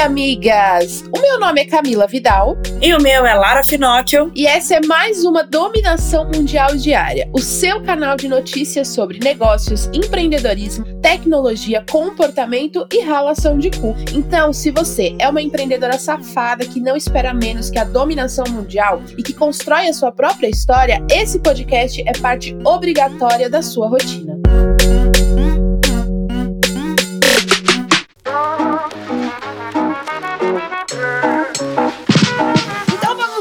amigas! O meu nome é Camila Vidal. E o meu é Lara Finocchio. E essa é mais uma Dominação Mundial Diária, o seu canal de notícias sobre negócios, empreendedorismo, tecnologia, comportamento e ralação de cu. Então, se você é uma empreendedora safada que não espera menos que a dominação mundial e que constrói a sua própria história, esse podcast é parte obrigatória da sua rotina.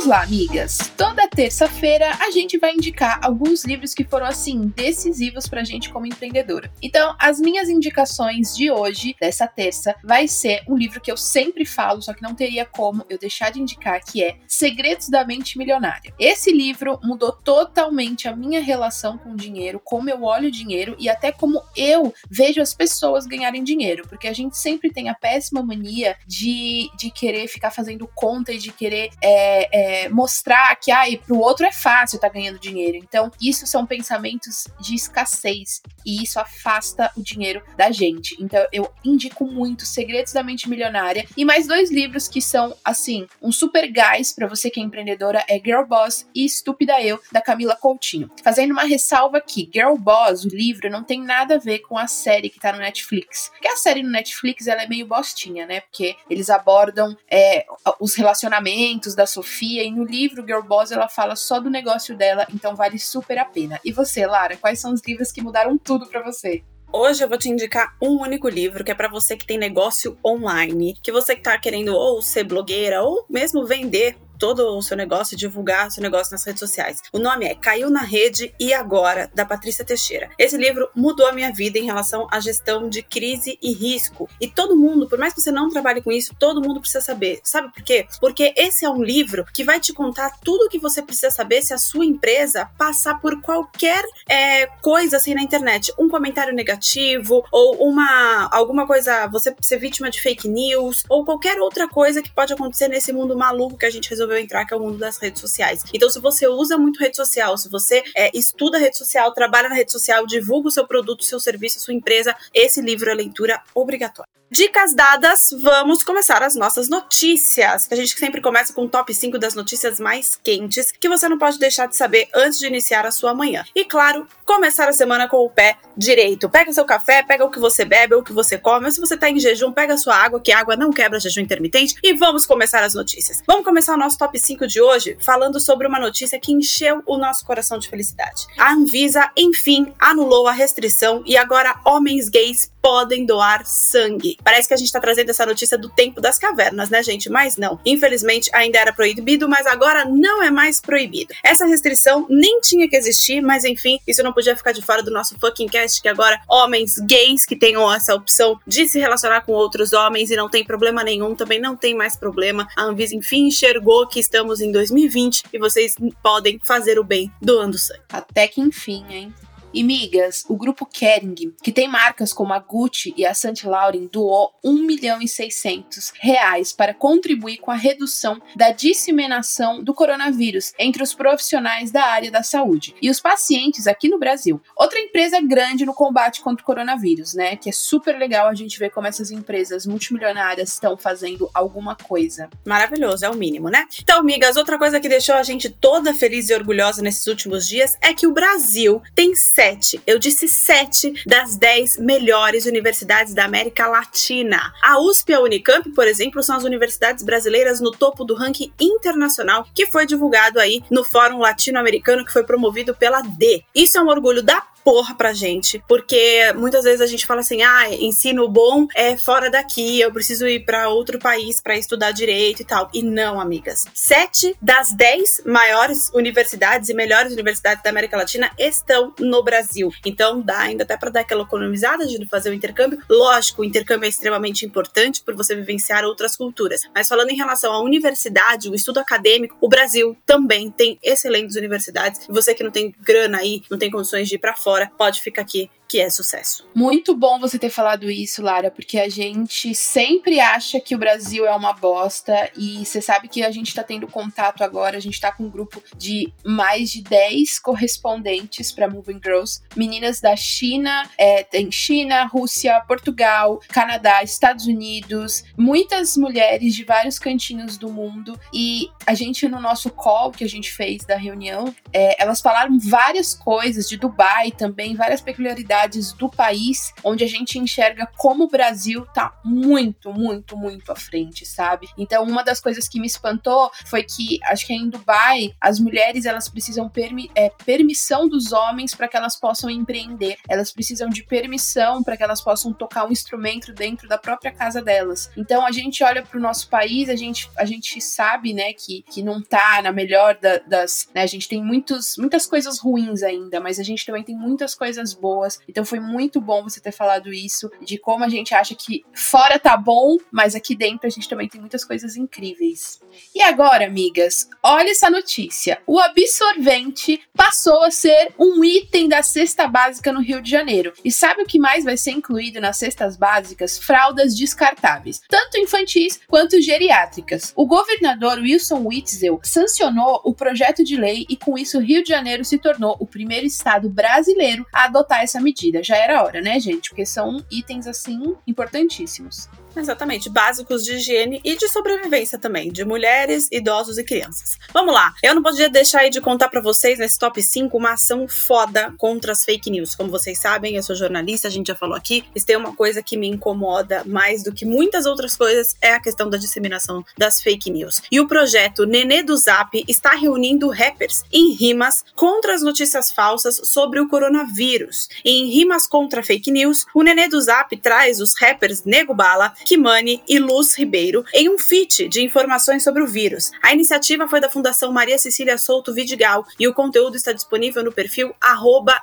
Lá, amigas. Toda terça-feira a gente vai indicar alguns livros que foram assim decisivos pra gente como empreendedora. Então, as minhas indicações de hoje, dessa terça, vai ser um livro que eu sempre falo, só que não teria como eu deixar de indicar, que é Segredos da Mente Milionária. Esse livro mudou totalmente a minha relação com o dinheiro, como eu olho o dinheiro e até como eu vejo as pessoas ganharem dinheiro, porque a gente sempre tem a péssima mania de, de querer ficar fazendo conta e de querer é, é, mostrar que ah, para o outro é fácil estar tá ganhando dinheiro. Então, isso são pensamentos de escassez e isso afasta o dinheiro da gente. Então, eu indico muito Segredos da Mente Milionária e mais dois livros que são assim, um super gás para você que é empreendedora é Girl Boss e Estúpida Eu da Camila Coutinho. Fazendo uma ressalva aqui, Girl Boss, o livro não tem nada a ver com a série que tá no Netflix. Porque a série no Netflix ela é meio bostinha, né? Porque eles abordam é, os relacionamentos da Sofia no livro Girl Boss ela fala só do negócio dela, então vale super a pena. E você, Lara, quais são os livros que mudaram tudo para você? Hoje eu vou te indicar um único livro que é para você que tem negócio online, que você que tá querendo ou ser blogueira ou mesmo vender todo o seu negócio, divulgar o seu negócio nas redes sociais. O nome é Caiu na Rede e Agora, da Patrícia Teixeira. Esse livro mudou a minha vida em relação à gestão de crise e risco. E todo mundo, por mais que você não trabalhe com isso, todo mundo precisa saber. Sabe por quê? Porque esse é um livro que vai te contar tudo o que você precisa saber se a sua empresa passar por qualquer é, coisa assim na internet. Um comentário negativo, ou uma alguma coisa, você ser vítima de fake news, ou qualquer outra coisa que pode acontecer nesse mundo maluco que a gente resolveu resolveu entrar, que é o mundo das redes sociais. Então, se você usa muito rede social, se você é, estuda rede social, trabalha na rede social, divulga o seu produto, seu serviço, sua empresa, esse livro é leitura obrigatória. Dicas dadas, vamos começar as nossas notícias. A gente sempre começa com o top 5 das notícias mais quentes que você não pode deixar de saber antes de iniciar a sua manhã. E claro, começar a semana com o pé direito. Pega seu café, pega o que você bebe, o que você come. Ou se você tá em jejum, pega sua água, que água não quebra jejum intermitente. E vamos começar as notícias. Vamos começar o nosso top 5 de hoje falando sobre uma notícia que encheu o nosso coração de felicidade. A Anvisa, enfim, anulou a restrição e agora homens gays podem doar sangue. Parece que a gente tá trazendo essa notícia do tempo das cavernas, né, gente? Mas não. Infelizmente, ainda era proibido, mas agora não é mais proibido. Essa restrição nem tinha que existir, mas enfim, isso não podia ficar de fora do nosso fucking cast, que agora homens gays que tenham essa opção de se relacionar com outros homens e não tem problema nenhum, também não tem mais problema. A Anvisa, enfim, enxergou que estamos em 2020 e vocês podem fazer o bem doando sangue. Até que enfim, hein? E migas, o grupo Kering, que tem marcas como a Gucci e a Saint Laurent, doou 1 milhão e 600 reais para contribuir com a redução da disseminação do coronavírus entre os profissionais da área da saúde e os pacientes aqui no Brasil. Outra empresa grande no combate contra o coronavírus, né? Que é super legal a gente ver como essas empresas multimilionárias estão fazendo alguma coisa. Maravilhoso, é o mínimo, né? Então, migas, outra coisa que deixou a gente toda feliz e orgulhosa nesses últimos dias é que o Brasil tem sete, eu disse sete das dez melhores universidades da América Latina. A USP e a Unicamp, por exemplo, são as universidades brasileiras no topo do ranking internacional que foi divulgado aí no Fórum Latino-Americano que foi promovido pela D. Isso é um orgulho da porra pra gente, porque muitas vezes a gente fala assim: ah, ensino bom é fora daqui, eu preciso ir para outro país para estudar direito e tal. E não, amigas. Sete das dez maiores universidades e melhores universidades da América Latina estão no Brasil. Então dá ainda até para dar aquela economizada de fazer o intercâmbio. Lógico, o intercâmbio é extremamente importante por você vivenciar outras culturas. Mas falando em relação à universidade, o estudo acadêmico, o Brasil também tem excelentes universidades. E você que não tem grana aí, não tem condições de ir para fora, pode ficar aqui que é sucesso. Muito bom você ter falado isso, Lara, porque a gente sempre acha que o Brasil é uma bosta e você sabe que a gente tá tendo contato agora, a gente tá com um grupo de mais de 10 correspondentes para Moving Girls, meninas da China, é, tem China, Rússia, Portugal, Canadá, Estados Unidos, muitas mulheres de vários cantinhos do mundo e a gente no nosso call que a gente fez da reunião, é, elas falaram várias coisas de Dubai também, várias peculiaridades do país, onde a gente enxerga como o Brasil tá muito, muito, muito à frente, sabe? Então, uma das coisas que me espantou foi que, acho que em Dubai, as mulheres elas precisam permi é, permissão dos homens para que elas possam empreender. Elas precisam de permissão para que elas possam tocar um instrumento dentro da própria casa delas. Então, a gente olha para o nosso país, a gente, a gente sabe, né, que, que não tá na melhor da, das. Né, a gente tem muitos, muitas coisas ruins ainda, mas a gente também tem muitas coisas boas. Então, foi muito bom você ter falado isso, de como a gente acha que fora tá bom, mas aqui dentro a gente também tem muitas coisas incríveis. E agora, amigas, olha essa notícia. O absorvente passou a ser um item da cesta básica no Rio de Janeiro. E sabe o que mais vai ser incluído nas cestas básicas? Fraldas descartáveis, tanto infantis quanto geriátricas. O governador Wilson Witzel sancionou o projeto de lei e com isso o Rio de Janeiro se tornou o primeiro estado brasileiro a adotar essa medida. Já era hora, né, gente? Porque são itens assim importantíssimos. Exatamente, básicos de higiene e de sobrevivência também, de mulheres, idosos e crianças. Vamos lá, eu não podia deixar aí de contar para vocês nesse top 5 uma ação foda contra as fake news. Como vocês sabem, eu sou jornalista, a gente já falou aqui, e tem uma coisa que me incomoda mais do que muitas outras coisas, é a questão da disseminação das fake news. E o projeto Nenê do Zap está reunindo rappers em rimas contra as notícias falsas sobre o coronavírus. E em rimas contra fake news, o Nenê do Zap traz os rappers Nego Bala, Kimani e Luz Ribeiro em um feat de informações sobre o vírus. A iniciativa foi da Fundação Maria Cecília Souto Vidigal e o conteúdo está disponível no perfil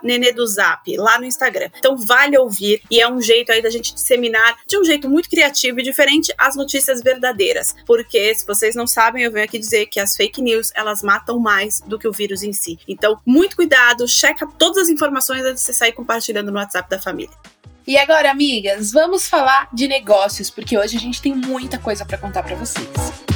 @neneduzap lá no Instagram. Então vale ouvir e é um jeito aí da gente disseminar de um jeito muito criativo e diferente as notícias verdadeiras, porque se vocês não sabem, eu venho aqui dizer que as fake news, elas matam mais do que o vírus em si. Então, muito cuidado, checa todas as informações antes de você sair compartilhando no WhatsApp da família. E agora, amigas, vamos falar de negócios, porque hoje a gente tem muita coisa para contar para vocês.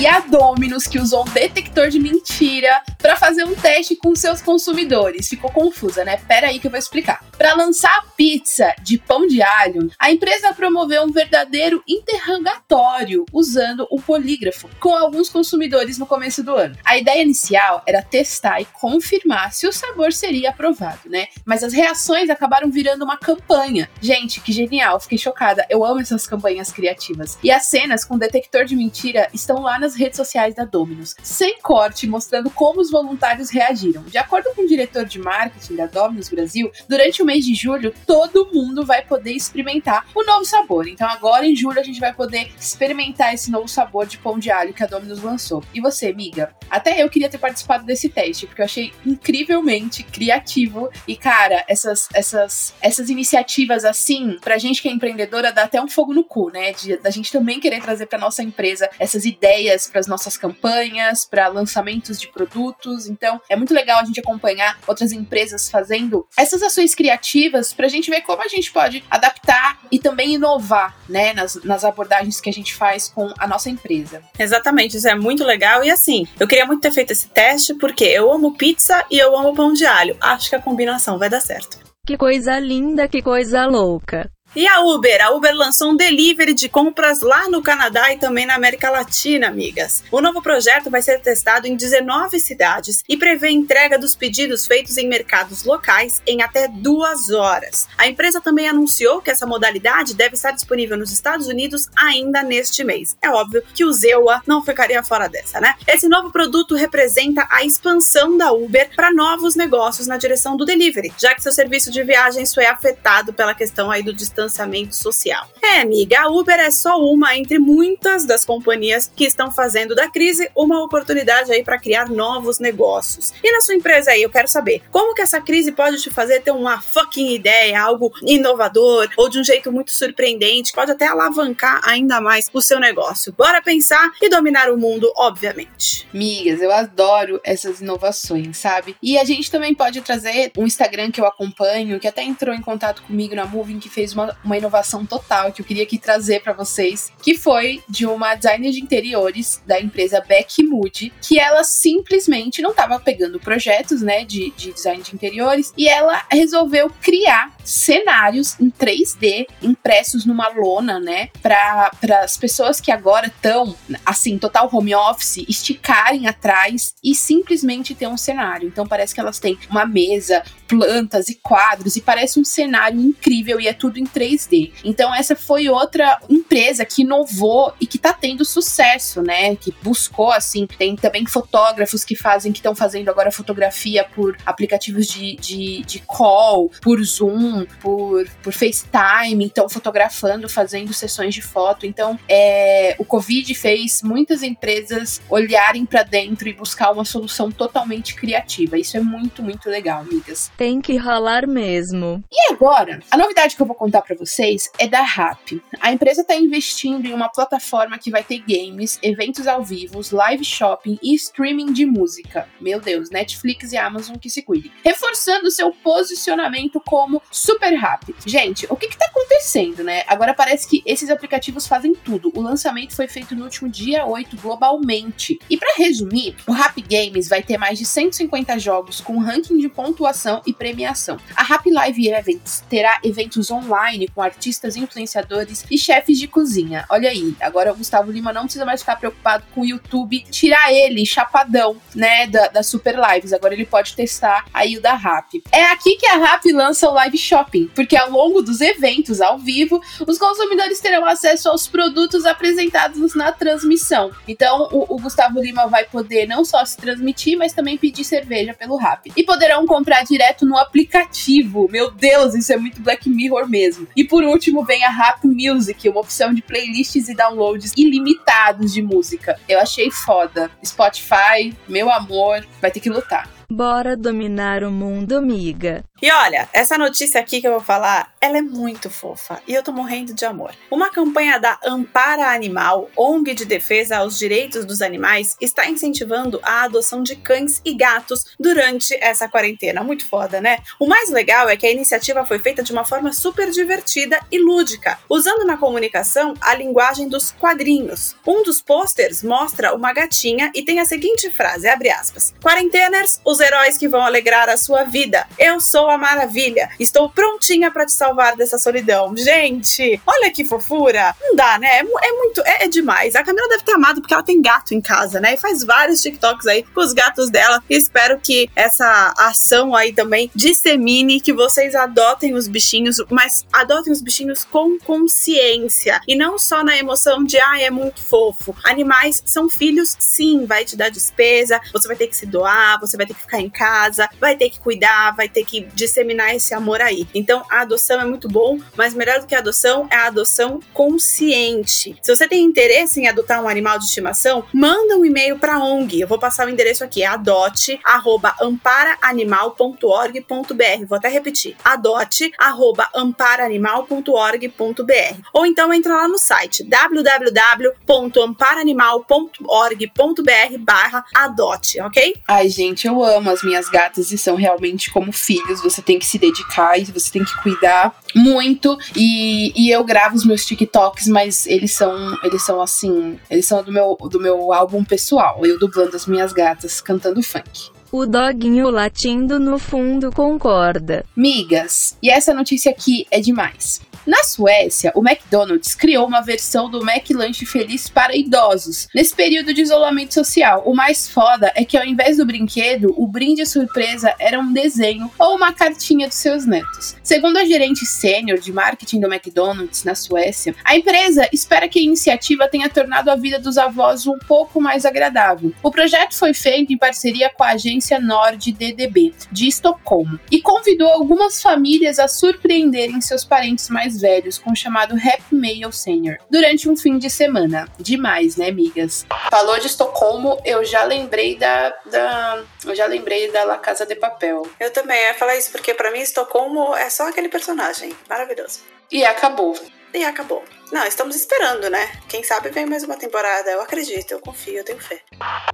E a Dominus que usou um detector de mentira para fazer um teste com seus consumidores. Ficou confusa, né? Pera aí que eu vou explicar. Para lançar a pizza de pão de alho, a empresa promoveu um verdadeiro interrogatório usando o polígrafo com alguns consumidores no começo do ano. A ideia inicial era testar e confirmar se o sabor seria aprovado, né? Mas as reações acabaram virando uma campanha. Gente, que genial, fiquei chocada. Eu amo essas campanhas criativas. E as cenas com detector de mentira estão lá nas redes sociais da Dominus, sem corte, mostrando como os voluntários reagiram. De acordo com o diretor de marketing da Dominus Brasil, durante o mês de julho, todo mundo vai poder experimentar o novo sabor. Então, agora em julho, a gente vai poder experimentar esse novo sabor de pão de alho que a Dominus lançou. E você, amiga? Até eu queria ter participado desse teste, porque eu achei incrivelmente criativo. E, cara, essas, essas, essas iniciativas assim, pra gente que é empreendedora, dá até um fogo no cu, né? De, da gente também querer trazer pra nossa empresa essas ideias para as nossas campanhas, para lançamentos de produtos. Então, é muito legal a gente acompanhar outras empresas fazendo essas ações criativas para a gente ver como a gente pode adaptar e também inovar, né, nas, nas abordagens que a gente faz com a nossa empresa. Exatamente, isso é muito legal. E assim, eu queria muito ter feito esse teste porque eu amo pizza e eu amo pão de alho. Acho que a combinação vai dar certo. Que coisa linda, que coisa louca. E a Uber? A Uber lançou um delivery de compras lá no Canadá e também na América Latina, amigas. O novo projeto vai ser testado em 19 cidades e prevê entrega dos pedidos feitos em mercados locais em até duas horas. A empresa também anunciou que essa modalidade deve estar disponível nos Estados Unidos ainda neste mês. É óbvio que o Zewa não ficaria fora dessa, né? Esse novo produto representa a expansão da Uber para novos negócios na direção do delivery, já que seu serviço de viagens foi afetado pela questão aí do distanciamento distanciamento social. É, amiga, a Uber é só uma entre muitas das companhias que estão fazendo da crise uma oportunidade aí para criar novos negócios. E na sua empresa aí, eu quero saber, como que essa crise pode te fazer ter uma fucking ideia, algo inovador ou de um jeito muito surpreendente, pode até alavancar ainda mais o seu negócio. Bora pensar e dominar o mundo, obviamente. Migas, eu adoro essas inovações, sabe? E a gente também pode trazer um Instagram que eu acompanho, que até entrou em contato comigo na Moving, que fez uma, uma inovação total que eu queria aqui trazer para vocês, que foi de uma designer de interiores da empresa Beck Mood, que ela simplesmente não estava pegando projetos, né, de, de design de interiores, e ela resolveu criar cenários em 3D impressos numa lona, né, para as pessoas que agora estão assim, total home office, esticarem atrás e simplesmente ter um cenário. Então parece que elas têm uma mesa, plantas e quadros e parece um cenário incrível e é tudo em 3D. Então essa foi outra empresa que inovou e que tá tendo sucesso, né? Que buscou assim, tem também fotógrafos que fazem, que estão fazendo agora fotografia por aplicativos de, de, de call, por Zoom, por, por FaceTime, então fotografando, fazendo sessões de foto. Então é, o Covid fez muitas empresas olharem para dentro e buscar uma solução totalmente criativa. Isso é muito, muito legal, amigas. Tem que rolar mesmo. E agora, a novidade que eu vou contar para vocês é da RAP. A empresa está investindo em uma plataforma que vai ter games, eventos ao vivo, live shopping e streaming de música. Meu Deus, Netflix e Amazon que se cuidem. Reforçando seu posicionamento como super rap. Gente, o que que tá acontecendo, né? Agora parece que esses aplicativos fazem tudo. O lançamento foi feito no último dia 8 globalmente. E para resumir, o Rap Games vai ter mais de 150 jogos com ranking de pontuação e premiação. A Rap Live Events terá eventos online com artistas, influenciadores e chefes de cozinha. Olha aí, agora o Gustavo Lima não precisa mais ficar preocupado com o YouTube tirar ele chapadão, né, da, das Super Lives. Agora ele pode testar aí o da Rap. É aqui que a Rap lança o Live Shopping, porque ao longo dos eventos ao vivo, os consumidores terão acesso aos produtos apresentados na transmissão. Então, o, o Gustavo Lima vai poder não só se transmitir, mas também pedir cerveja pelo Rap. E poderão comprar direto no aplicativo. Meu Deus, isso é muito Black Mirror mesmo. E por último, vem a Rap Music, uma opção de playlists e downloads ilimitados de música. Eu achei foda. Spotify, meu amor, vai ter que lutar. Bora dominar o mundo, amiga. E olha, essa notícia aqui que eu vou falar, ela é muito fofa e eu tô morrendo de amor. Uma campanha da Ampara Animal, ONG de defesa aos direitos dos animais, está incentivando a adoção de cães e gatos durante essa quarentena. Muito foda, né? O mais legal é que a iniciativa foi feita de uma forma super divertida e lúdica, usando na comunicação a linguagem dos quadrinhos. Um dos posters mostra uma gatinha e tem a seguinte frase, abre aspas: Quarenteners, os heróis que vão alegrar a sua vida. Eu sou a maravilha. Estou prontinha para te salvar dessa solidão. Gente, olha que fofura. Não dá, né? É, é muito, é, é, demais. A Camila deve ter amado porque ela tem gato em casa, né? E faz vários TikToks aí com os gatos dela. E espero que essa ação aí também dissemine, que vocês adotem os bichinhos, mas adotem os bichinhos com consciência e não só na emoção de, ah, é muito fofo. Animais são filhos, sim, vai te dar despesa, você vai ter que se doar, você vai ter que ficar em casa, vai ter que cuidar, vai ter que disseminar esse amor aí. Então, a adoção é muito bom, mas melhor do que a adoção é a adoção consciente. Se você tem interesse em adotar um animal de estimação, manda um e-mail para ONG. Eu vou passar o endereço aqui, é adote@amparaanimal.org.br. Vou até repetir. adote@amparaanimal.org.br. Ou então entra lá no site www.amparaanimal.org.br/adote, OK? Ai, gente, eu amo as minhas gatas e são realmente como filhos. Você tem que se dedicar e você tem que cuidar muito. E, e eu gravo os meus TikToks, mas eles são, eles são assim, eles são do meu, do meu álbum pessoal. Eu dublando as minhas gatas, cantando funk. O doguinho latindo no fundo concorda. Migas, e essa notícia aqui é demais. Na Suécia, o McDonald's criou uma versão do McLanche Feliz para idosos, nesse período de isolamento social. O mais foda é que ao invés do brinquedo, o brinde surpresa era um desenho ou uma cartinha dos seus netos. Segundo a gerente sênior de marketing do McDonald's na Suécia, a empresa espera que a iniciativa tenha tornado a vida dos avós um pouco mais agradável. O projeto foi feito em parceria com a agência Nord DDB de Estocolmo e convidou algumas famílias a surpreenderem seus parentes mais mais velhos com o chamado Happy Mail Senior durante um fim de semana. Demais, né, amigas? Falou de Estocolmo, eu já lembrei da, da eu já lembrei da La Casa de Papel. Eu também ia falar isso porque para mim Estocolmo é só aquele personagem maravilhoso. E acabou. E acabou. Não, estamos esperando, né? Quem sabe vem mais uma temporada. Eu acredito, eu confio, eu tenho fé.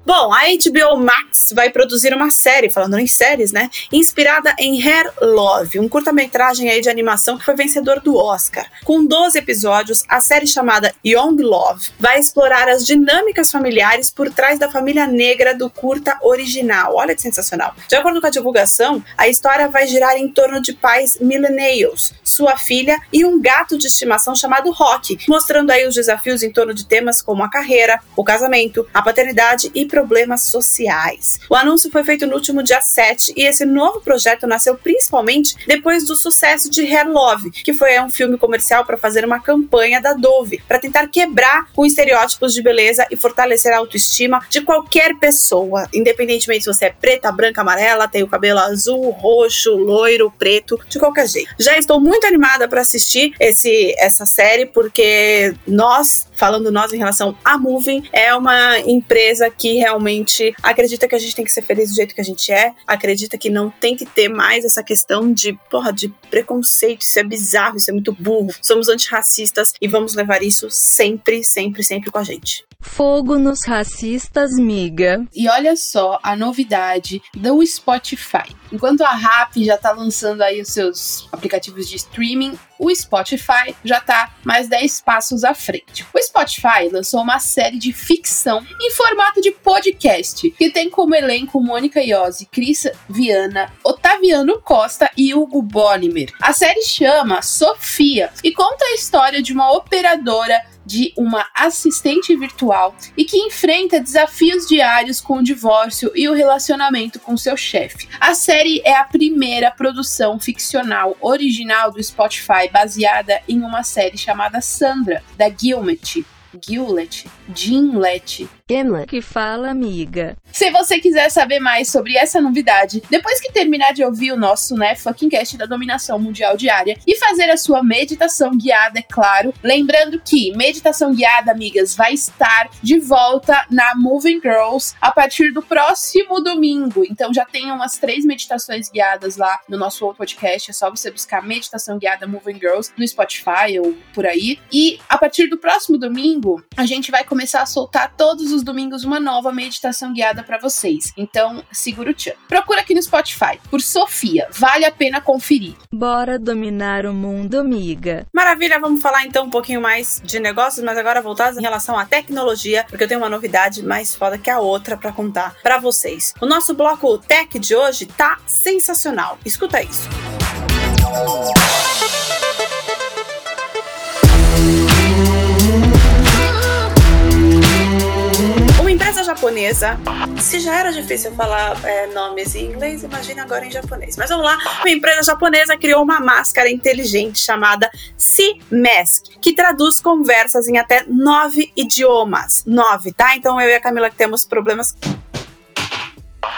Bom, a HBO Max vai produzir uma série, falando em séries, né? Inspirada em Hair Love, um curta-metragem aí de animação que foi vencedor do Oscar. Com 12 episódios, a série chamada Young Love vai explorar as dinâmicas familiares por trás da família negra do curta original. Olha que sensacional. De acordo com a divulgação, a história vai girar em torno de pais millennials, sua filha e um gato de estimação chamado Rock mostrando aí os desafios em torno de temas como a carreira, o casamento, a paternidade e problemas sociais. O anúncio foi feito no último dia 7 e esse novo projeto nasceu principalmente depois do sucesso de Hair Love, que foi um filme comercial para fazer uma campanha da Dove, para tentar quebrar os estereótipos de beleza e fortalecer a autoestima de qualquer pessoa, independentemente se você é preta, branca, amarela, tem o cabelo azul, roxo, loiro, preto, de qualquer jeito. Já estou muito animada para assistir esse essa série porque porque nós, falando nós em relação a Moving, é uma empresa que realmente acredita que a gente tem que ser feliz do jeito que a gente é, acredita que não tem que ter mais essa questão de, porra, de preconceito, isso é bizarro, isso é muito burro, somos antirracistas e vamos levar isso sempre, sempre, sempre com a gente. Fogo nos racistas, miga. E olha só a novidade do Spotify. Enquanto a Rap já tá lançando aí os seus aplicativos de streaming, o Spotify já tá mais 10 passos à frente. O Spotify lançou uma série de ficção em formato de podcast, que tem como elenco Mônica Iose, Cris Viana, Otaviano Costa e Hugo Bonimer. A série chama Sofia e conta a história de uma operadora de uma assistente virtual e que enfrenta desafios diários com o divórcio e o relacionamento com seu chefe. A série é a primeira produção ficcional original do Spotify baseada em uma série chamada Sandra, da Gilmet. Gimlet, Gimlet, Gimlet, que fala amiga. Se você quiser saber mais sobre essa novidade, depois que terminar de ouvir o nosso, né, fucking cast da dominação mundial diária e fazer a sua meditação guiada, é claro, lembrando que meditação guiada, amigas, vai estar de volta na Moving Girls a partir do próximo domingo. Então já tem umas três meditações guiadas lá no nosso outro podcast, é só você buscar meditação guiada Moving Girls no Spotify ou por aí. E a partir do próximo domingo, a gente vai começar a soltar todos os domingos uma nova meditação guiada para vocês. Então, segura o tchan. Procura aqui no Spotify por Sofia. Vale a pena conferir. Bora dominar o mundo, amiga. Maravilha, vamos falar então um pouquinho mais de negócios, mas agora voltados em relação à tecnologia, porque eu tenho uma novidade mais foda que a outra para contar para vocês. O nosso bloco Tech de hoje tá sensacional. Escuta isso. Música japonesa. Se já era difícil falar é, nomes em inglês, imagina agora em japonês. Mas vamos lá. Uma empresa japonesa criou uma máscara inteligente chamada C-Mask, que traduz conversas em até nove idiomas. Nove, tá? Então eu e a Camila que temos problemas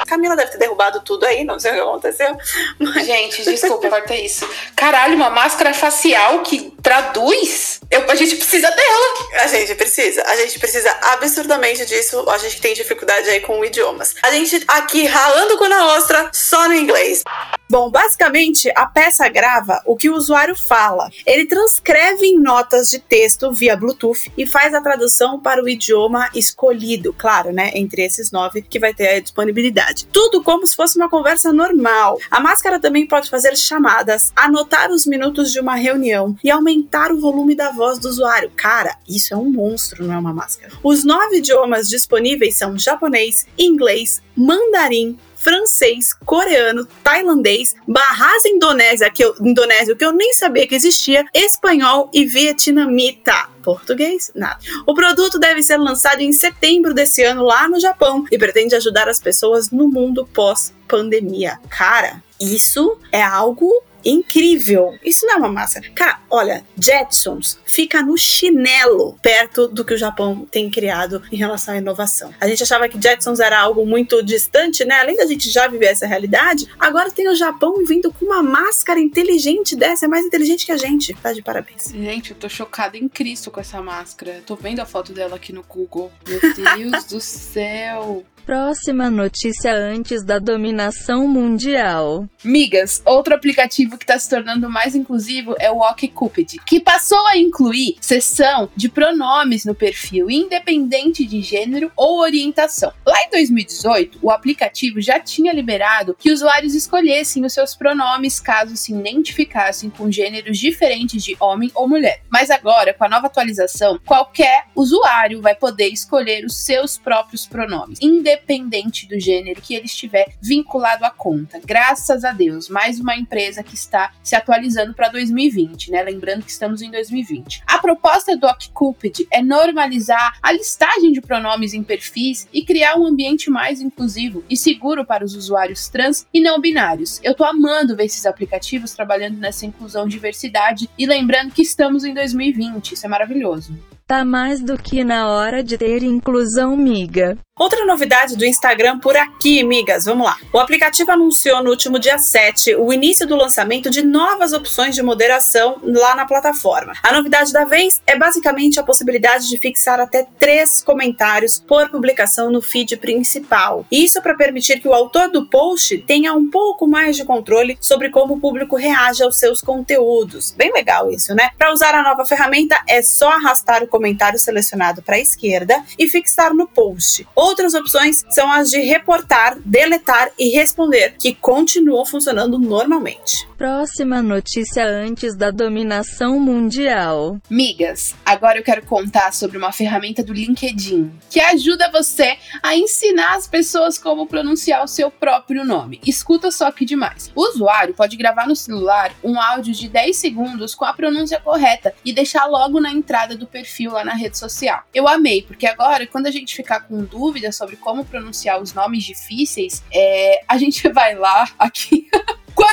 Camila deve ter derrubado tudo aí, não sei o que aconteceu. Mas... Gente, desculpa, corta isso. Caralho, uma máscara facial que traduz? Eu, a gente precisa dela. A gente precisa. A gente precisa absurdamente disso. A gente tem dificuldade aí com idiomas. A gente aqui ralando com a ostra só no inglês. Bom, basicamente, a peça grava o que o usuário fala. Ele transcreve em notas de texto via Bluetooth e faz a tradução para o idioma escolhido, claro, né? Entre esses nove que vai ter a disponibilidade. Tudo como se fosse uma conversa normal. A máscara também pode fazer chamadas, anotar os minutos de uma reunião e aumentar o volume da voz do usuário. Cara, isso é um monstro, não é uma máscara. Os nove idiomas disponíveis são japonês, inglês, mandarim, francês, coreano, tailandês, barras indonésia, que eu, indonésio que eu nem sabia que existia, espanhol e vietnamita. Português? Nada. O produto deve ser lançado em setembro desse ano lá no Japão e pretende ajudar as pessoas no mundo pós-pandemia. Cara, isso é algo incrível. Isso não é uma máscara. Cara, olha, Jetsons fica no chinelo perto do que o Japão tem criado em relação à inovação. A gente achava que Jetsons era algo muito distante, né? Além da gente já viver essa realidade, agora tem o Japão vindo com uma máscara inteligente dessa, é mais inteligente que a gente. Tá de parabéns. Gente, eu tô chocada em Cristo com essa máscara. Tô vendo a foto dela aqui no Google. Meu Deus do céu. Próxima notícia antes da dominação mundial. Migas, outro aplicativo que está se tornando mais inclusivo é o OkCupid, que passou a incluir seção de pronomes no perfil, independente de gênero ou orientação. Lá em 2018, o aplicativo já tinha liberado que usuários escolhessem os seus pronomes caso se identificassem com gêneros diferentes de homem ou mulher. Mas agora, com a nova atualização, qualquer usuário vai poder escolher os seus próprios pronomes, independente independente do gênero que ele estiver vinculado à conta. Graças a Deus, mais uma empresa que está se atualizando para 2020, né? Lembrando que estamos em 2020. A proposta do OkCupid é normalizar a listagem de pronomes em perfis e criar um ambiente mais inclusivo e seguro para os usuários trans e não binários. Eu tô amando ver esses aplicativos trabalhando nessa inclusão e diversidade e lembrando que estamos em 2020, isso é maravilhoso. Tá mais do que na hora de ter inclusão, miga. Outra novidade do Instagram por aqui, migas, vamos lá. O aplicativo anunciou no último dia 7 o início do lançamento de novas opções de moderação lá na plataforma. A novidade da vez é basicamente a possibilidade de fixar até três comentários por publicação no feed principal. Isso para permitir que o autor do post tenha um pouco mais de controle sobre como o público reage aos seus conteúdos. Bem legal isso, né? Para usar a nova ferramenta é só arrastar o comentário selecionado para a esquerda e fixar no post. Outras opções são as de reportar, deletar e responder, que continuam funcionando normalmente. Próxima notícia antes da dominação mundial. Migas, agora eu quero contar sobre uma ferramenta do LinkedIn que ajuda você a ensinar as pessoas como pronunciar o seu próprio nome. Escuta só que demais. O usuário pode gravar no celular um áudio de 10 segundos com a pronúncia correta e deixar logo na entrada do perfil lá na rede social. Eu amei, porque agora, quando a gente ficar com dúvidas sobre como pronunciar os nomes difíceis, é, a gente vai lá aqui.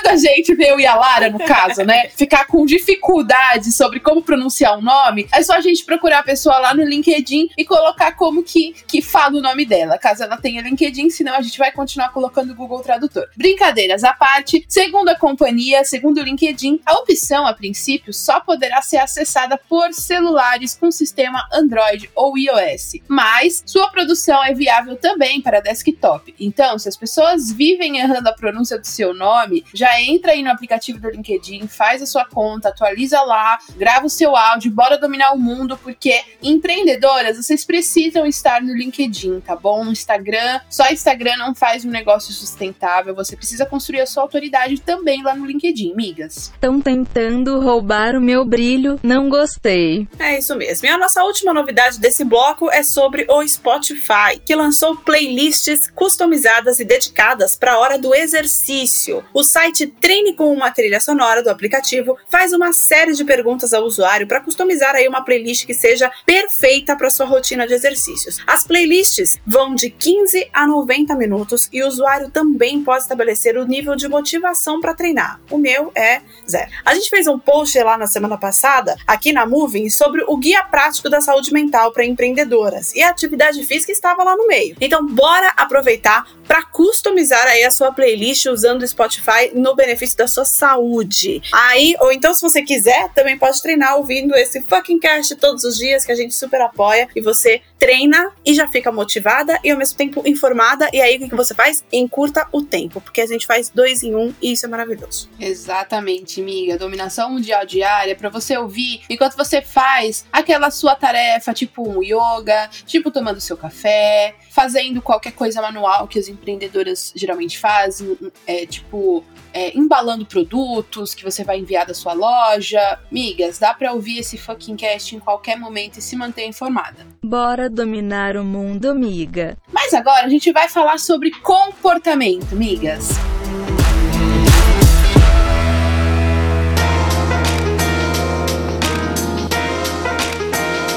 Quando a gente eu e a Lara, no caso, né, ficar com dificuldade sobre como pronunciar um nome, é só a gente procurar a pessoa lá no LinkedIn e colocar como que, que fala o nome dela, caso ela tenha LinkedIn, senão a gente vai continuar colocando o Google Tradutor. Brincadeiras à parte, segundo a companhia, segundo o LinkedIn, a opção, a princípio, só poderá ser acessada por celulares com sistema Android ou iOS, mas sua produção é viável também para desktop. Então, se as pessoas vivem errando a pronúncia do seu nome, já entra aí no aplicativo do LinkedIn, faz a sua conta, atualiza lá, grava o seu áudio, bora dominar o mundo, porque empreendedoras, vocês precisam estar no LinkedIn, tá bom? No Instagram, só Instagram não faz um negócio sustentável, você precisa construir a sua autoridade também lá no LinkedIn, migas. Estão tentando roubar o meu brilho, não gostei. É isso mesmo. E a nossa última novidade desse bloco é sobre o Spotify, que lançou playlists customizadas e dedicadas para a hora do exercício. O site Treine com uma trilha sonora do aplicativo faz uma série de perguntas ao usuário para customizar aí uma playlist que seja perfeita para sua rotina de exercícios. As playlists vão de 15 a 90 minutos e o usuário também pode estabelecer o nível de motivação para treinar. O meu é zero. A gente fez um post lá na semana passada, aqui na Moving, sobre o guia prático da saúde mental para empreendedoras e a atividade física estava lá no meio. Então, bora aproveitar para customizar aí a sua playlist usando o Spotify no benefício da sua saúde. Aí, ou então se você quiser, também pode treinar ouvindo esse fucking cast todos os dias que a gente super apoia e você treina e já fica motivada e ao mesmo tempo informada. E aí o que você faz? Encurta o tempo, porque a gente faz dois em um e isso é maravilhoso. Exatamente, amiga. Dominação mundial diária para você ouvir enquanto você faz aquela sua tarefa, tipo um yoga, tipo tomando seu café, fazendo qualquer coisa manual que as empreendedoras geralmente fazem, é, tipo é, embalando produtos que você vai enviar da sua loja. Migas, dá para ouvir esse fucking cast em qualquer momento e se manter informada. Bora dominar o mundo, miga. Mas agora a gente vai falar sobre comportamento, migas.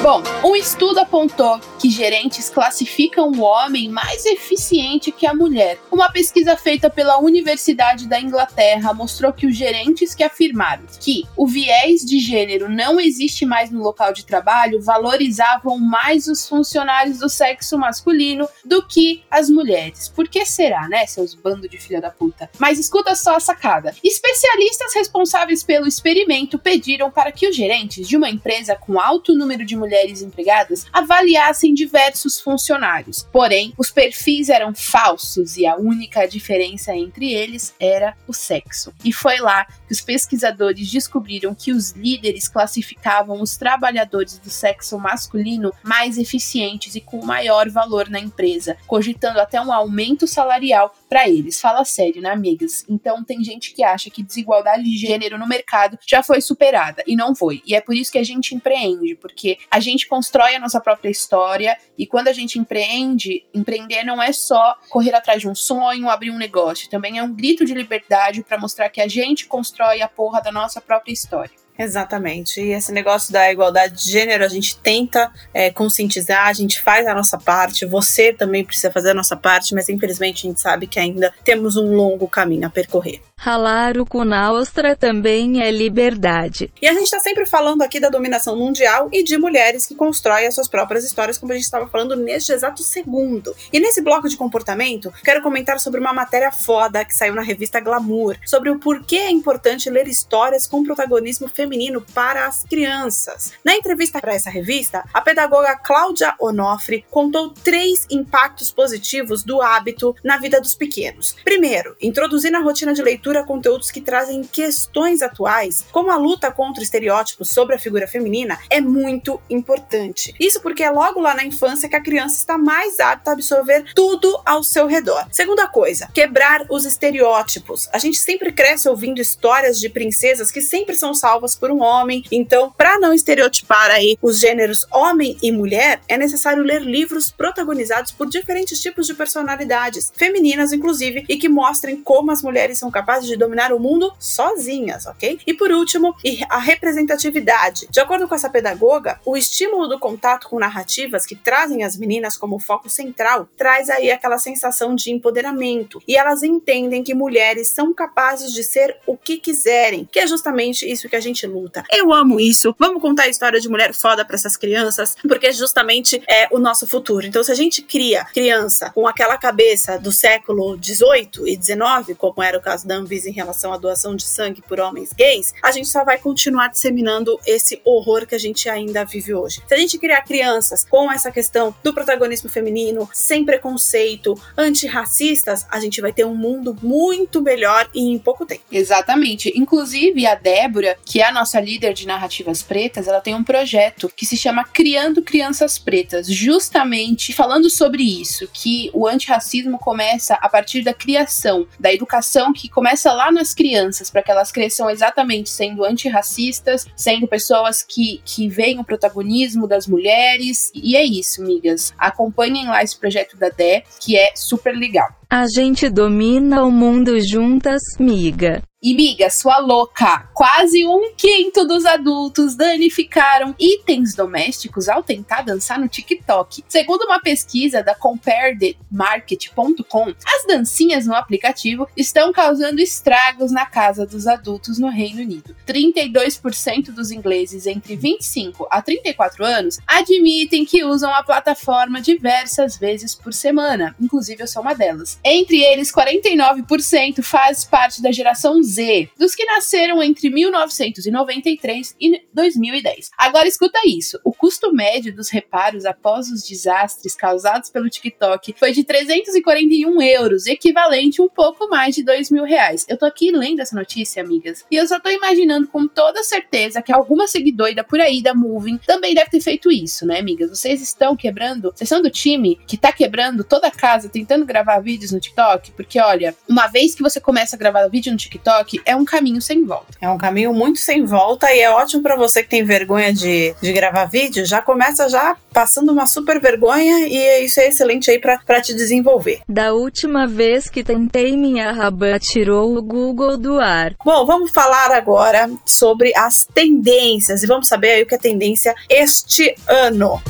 Bom, Um estudo apontou que gerentes classificam o homem mais eficiente que a mulher. Uma pesquisa feita pela Universidade da Inglaterra mostrou que os gerentes que afirmaram que o viés de gênero não existe mais no local de trabalho valorizavam mais os funcionários do sexo masculino do que as mulheres. Por que será, né, seus bandos de filha da puta? Mas escuta só a sacada. Especialistas responsáveis pelo experimento pediram para que os gerentes de uma empresa com alto número de mulheres empregadas avaliassem diversos funcionários. Porém, os perfis eram falsos e a única diferença entre eles era o sexo. E foi lá que os pesquisadores descobriram que os líderes classificavam os trabalhadores do sexo masculino mais eficientes e com maior valor na empresa, cogitando até um aumento salarial para eles. Fala sério, né, amigas? Então tem gente que acha que desigualdade de gênero no mercado já foi superada e não foi. E é por isso que a gente empreende, porque a gente constrói a nossa própria história e quando a gente empreende, empreender não é só correr atrás de um sonho, abrir um negócio, também é um grito de liberdade para mostrar que a gente constrói a porra da nossa própria história. Exatamente. E esse negócio da igualdade de gênero, a gente tenta é, conscientizar, a gente faz a nossa parte, você também precisa fazer a nossa parte, mas infelizmente a gente sabe que ainda temos um longo caminho a percorrer. Ralar o cu na ostra também é liberdade. E a gente está sempre falando aqui da dominação mundial e de mulheres que constroem as suas próprias histórias, como a gente estava falando neste exato segundo. E nesse bloco de comportamento, quero comentar sobre uma matéria foda que saiu na revista Glamour, sobre o porquê é importante ler histórias com protagonismo feminino para as crianças. Na entrevista para essa revista, a pedagoga Cláudia Onofre contou três impactos positivos do hábito na vida dos pequenos. Primeiro, introduzir na rotina de leitura leitura conteúdos que trazem questões atuais, como a luta contra estereótipos sobre a figura feminina, é muito importante. Isso porque é logo lá na infância que a criança está mais apta a absorver tudo ao seu redor. Segunda coisa, quebrar os estereótipos. A gente sempre cresce ouvindo histórias de princesas que sempre são salvas por um homem, então, para não estereotipar aí os gêneros homem e mulher, é necessário ler livros protagonizados por diferentes tipos de personalidades, femininas inclusive, e que mostrem como as mulheres são capazes capazes de dominar o mundo sozinhas, ok? E por último, a representatividade. De acordo com essa pedagoga, o estímulo do contato com narrativas que trazem as meninas como foco central traz aí aquela sensação de empoderamento e elas entendem que mulheres são capazes de ser o que quiserem, que é justamente isso que a gente luta. Eu amo isso. Vamos contar a história de mulher foda para essas crianças, porque justamente é o nosso futuro. Então, se a gente cria criança com aquela cabeça do século 18 e 19, como era o caso da Anvisa em relação à doação de sangue por homens gays, a gente só vai continuar disseminando esse horror que a gente ainda vive hoje. Se a gente criar crianças com essa questão do protagonismo feminino, sem preconceito, antirracistas, a gente vai ter um mundo muito melhor e em pouco tempo. Exatamente. Inclusive, a Débora, que é a nossa líder de narrativas pretas, ela tem um projeto que se chama Criando Crianças Pretas, justamente falando sobre isso, que o antirracismo começa a partir da criação, da educação que começa começa lá nas crianças, para que elas cresçam exatamente sendo antirracistas, sendo pessoas que, que veem o protagonismo das mulheres. E é isso, migas. Acompanhem lá esse projeto da DE, que é super legal. A gente domina o mundo juntas, miga. E miga, sua louca! Quase um quinto dos adultos danificaram itens domésticos ao tentar dançar no TikTok. Segundo uma pesquisa da CompareTheMarket.com, as dancinhas no aplicativo estão causando estragos na casa dos adultos no Reino Unido. 32% dos ingleses entre 25 a 34 anos admitem que usam a plataforma diversas vezes por semana, inclusive eu sou uma delas. Entre eles, 49% faz parte da geração Z, dos que nasceram entre 1993 e 2010. Agora escuta isso: o custo médio dos reparos após os desastres causados pelo TikTok foi de 341 euros, equivalente a um pouco mais de 2 mil reais. Eu tô aqui lendo essa notícia, amigas, e eu só tô imaginando com toda certeza que alguma seguidora por aí da Moving também deve ter feito isso, né, amigas? Vocês estão quebrando, vocês são do time que tá quebrando toda a casa, tentando gravar vídeos vídeos no TikTok? Porque, olha, uma vez que você começa a gravar vídeo no TikTok, é um caminho sem volta. É um caminho muito sem volta e é ótimo para você que tem vergonha de, de gravar vídeo, já começa já passando uma super vergonha e isso é excelente aí para te desenvolver. Da última vez que tentei, minha raba tirou o Google do ar. Bom, vamos falar agora sobre as tendências e vamos saber aí o que é tendência este ano.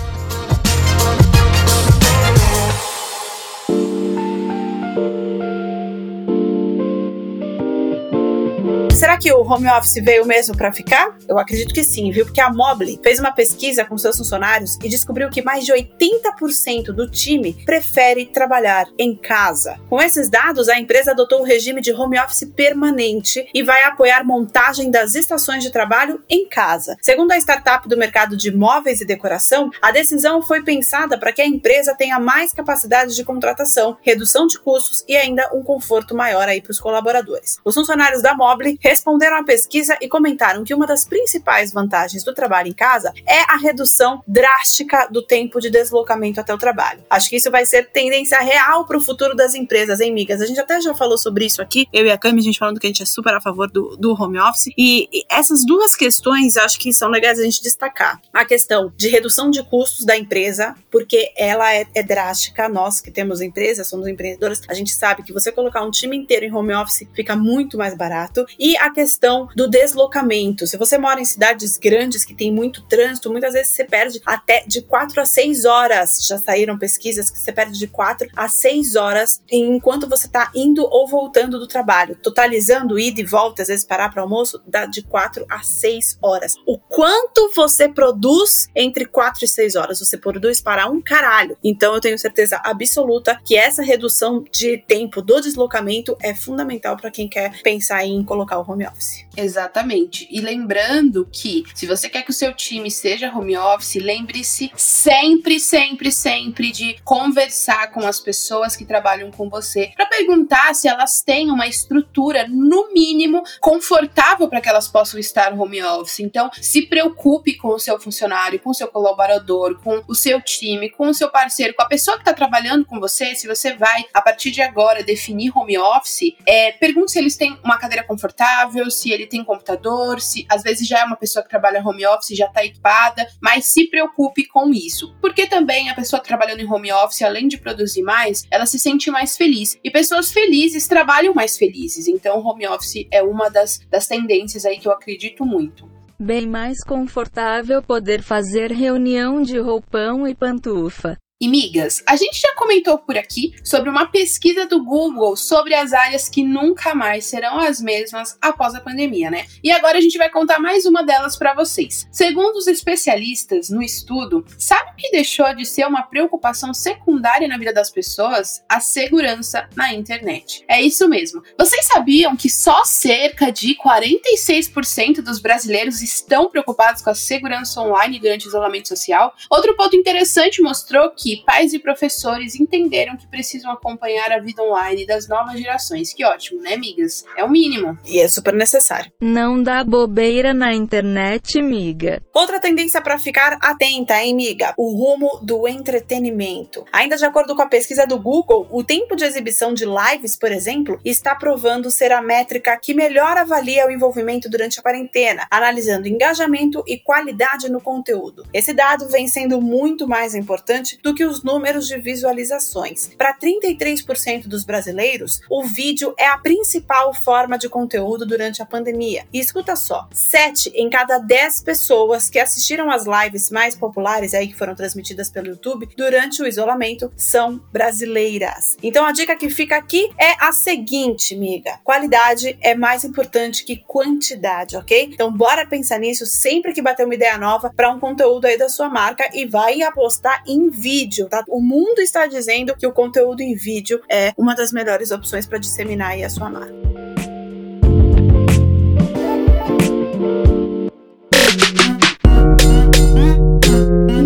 Que o home office veio mesmo para ficar? Eu acredito que sim, viu? Porque a Mobile fez uma pesquisa com seus funcionários e descobriu que mais de 80% do time prefere trabalhar em casa. Com esses dados, a empresa adotou o regime de home office permanente e vai apoiar montagem das estações de trabalho em casa. Segundo a startup do mercado de móveis e decoração, a decisão foi pensada para que a empresa tenha mais capacidade de contratação, redução de custos e ainda um conforto maior aí para os colaboradores. Os funcionários da Mobile responderam à pesquisa e comentaram que uma das principais vantagens do trabalho em casa é a redução drástica do tempo de deslocamento até o trabalho. Acho que isso vai ser tendência real para o futuro das empresas, hein, migas? A gente até já falou sobre isso aqui, eu e a Cami, a gente falando que a gente é super a favor do, do home office. E, e essas duas questões acho que são legais a gente destacar. A questão de redução de custos da empresa, porque ela é, é drástica. Nós que temos empresas, somos empreendedoras, a gente sabe que você colocar um time inteiro em home office fica muito mais barato. E a questão do deslocamento. Se você mora em cidades grandes que tem muito trânsito, muitas vezes você perde até de 4 a 6 horas. Já saíram pesquisas que você perde de 4 a 6 horas enquanto você está indo ou voltando do trabalho. Totalizando ida e volta, às vezes parar para almoço, dá de 4 a 6 horas. O quanto você produz entre 4 e 6 horas? Você produz para um caralho. Então eu tenho certeza absoluta que essa redução de tempo do deslocamento é fundamental para quem quer pensar em colocar o home office. Exatamente. E lembrando que se você quer que o seu time seja home office, lembre-se sempre, sempre, sempre de conversar com as pessoas que trabalham com você para perguntar se elas têm uma estrutura no mínimo confortável para que elas possam estar home office. Então, se preocupe com o seu funcionário, com o seu colaborador, com o seu time, com o seu parceiro, com a pessoa que está trabalhando com você. Se você vai a partir de agora definir home office, é, pergunte se eles têm uma cadeira confortável se ele tem computador, se às vezes já é uma pessoa que trabalha home office, já está equipada, mas se preocupe com isso. Porque também a pessoa trabalhando em home office, além de produzir mais, ela se sente mais feliz. E pessoas felizes trabalham mais felizes. Então, home office é uma das, das tendências aí que eu acredito muito bem mais confortável poder fazer reunião de roupão e pantufa. E migas, a gente já comentou por aqui sobre uma pesquisa do Google sobre as áreas que nunca mais serão as mesmas após a pandemia, né? E agora a gente vai contar mais uma delas para vocês. Segundo os especialistas no estudo, sabe o que deixou de ser uma preocupação secundária na vida das pessoas? A segurança na internet. É isso mesmo. Vocês sabiam que só cerca de 46% dos brasileiros estão preocupados com a segurança online durante o isolamento social? Outro ponto interessante mostrou que que pais e professores entenderam que precisam acompanhar a vida online das novas gerações. Que ótimo, né, amigas? É o mínimo. E é super necessário. Não dá bobeira na internet, miga. Outra tendência para ficar atenta, hein, miga? O rumo do entretenimento. Ainda de acordo com a pesquisa do Google, o tempo de exibição de lives, por exemplo, está provando ser a métrica que melhor avalia o envolvimento durante a quarentena, analisando engajamento e qualidade no conteúdo. Esse dado vem sendo muito mais importante do que os números de visualizações. Para 33% dos brasileiros, o vídeo é a principal forma de conteúdo durante a pandemia. E escuta só, 7 em cada 10 pessoas que assistiram às lives mais populares aí que foram transmitidas pelo YouTube durante o isolamento são brasileiras. Então a dica que fica aqui é a seguinte, amiga: qualidade é mais importante que quantidade, ok? Então bora pensar nisso sempre que bater uma ideia nova para um conteúdo aí da sua marca e vai apostar em vídeo vídeo, tá? O mundo está dizendo que o conteúdo em vídeo é uma das melhores opções para disseminar a sua marca.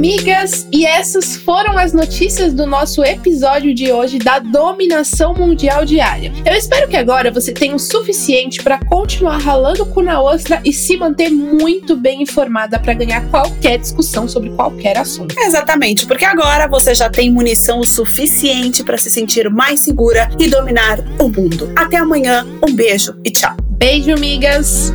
Amigas, e essas foram as notícias do nosso episódio de hoje da dominação mundial diária. Eu espero que agora você tenha o suficiente para continuar ralando cu na ostra e se manter muito bem informada para ganhar qualquer discussão sobre qualquer assunto. Exatamente, porque agora você já tem munição o suficiente para se sentir mais segura e dominar o mundo. Até amanhã, um beijo e tchau. Beijo, amigas!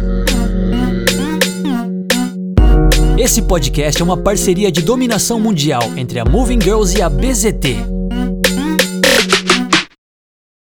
Esse podcast é uma parceria de dominação mundial entre a Moving Girls e a BZT.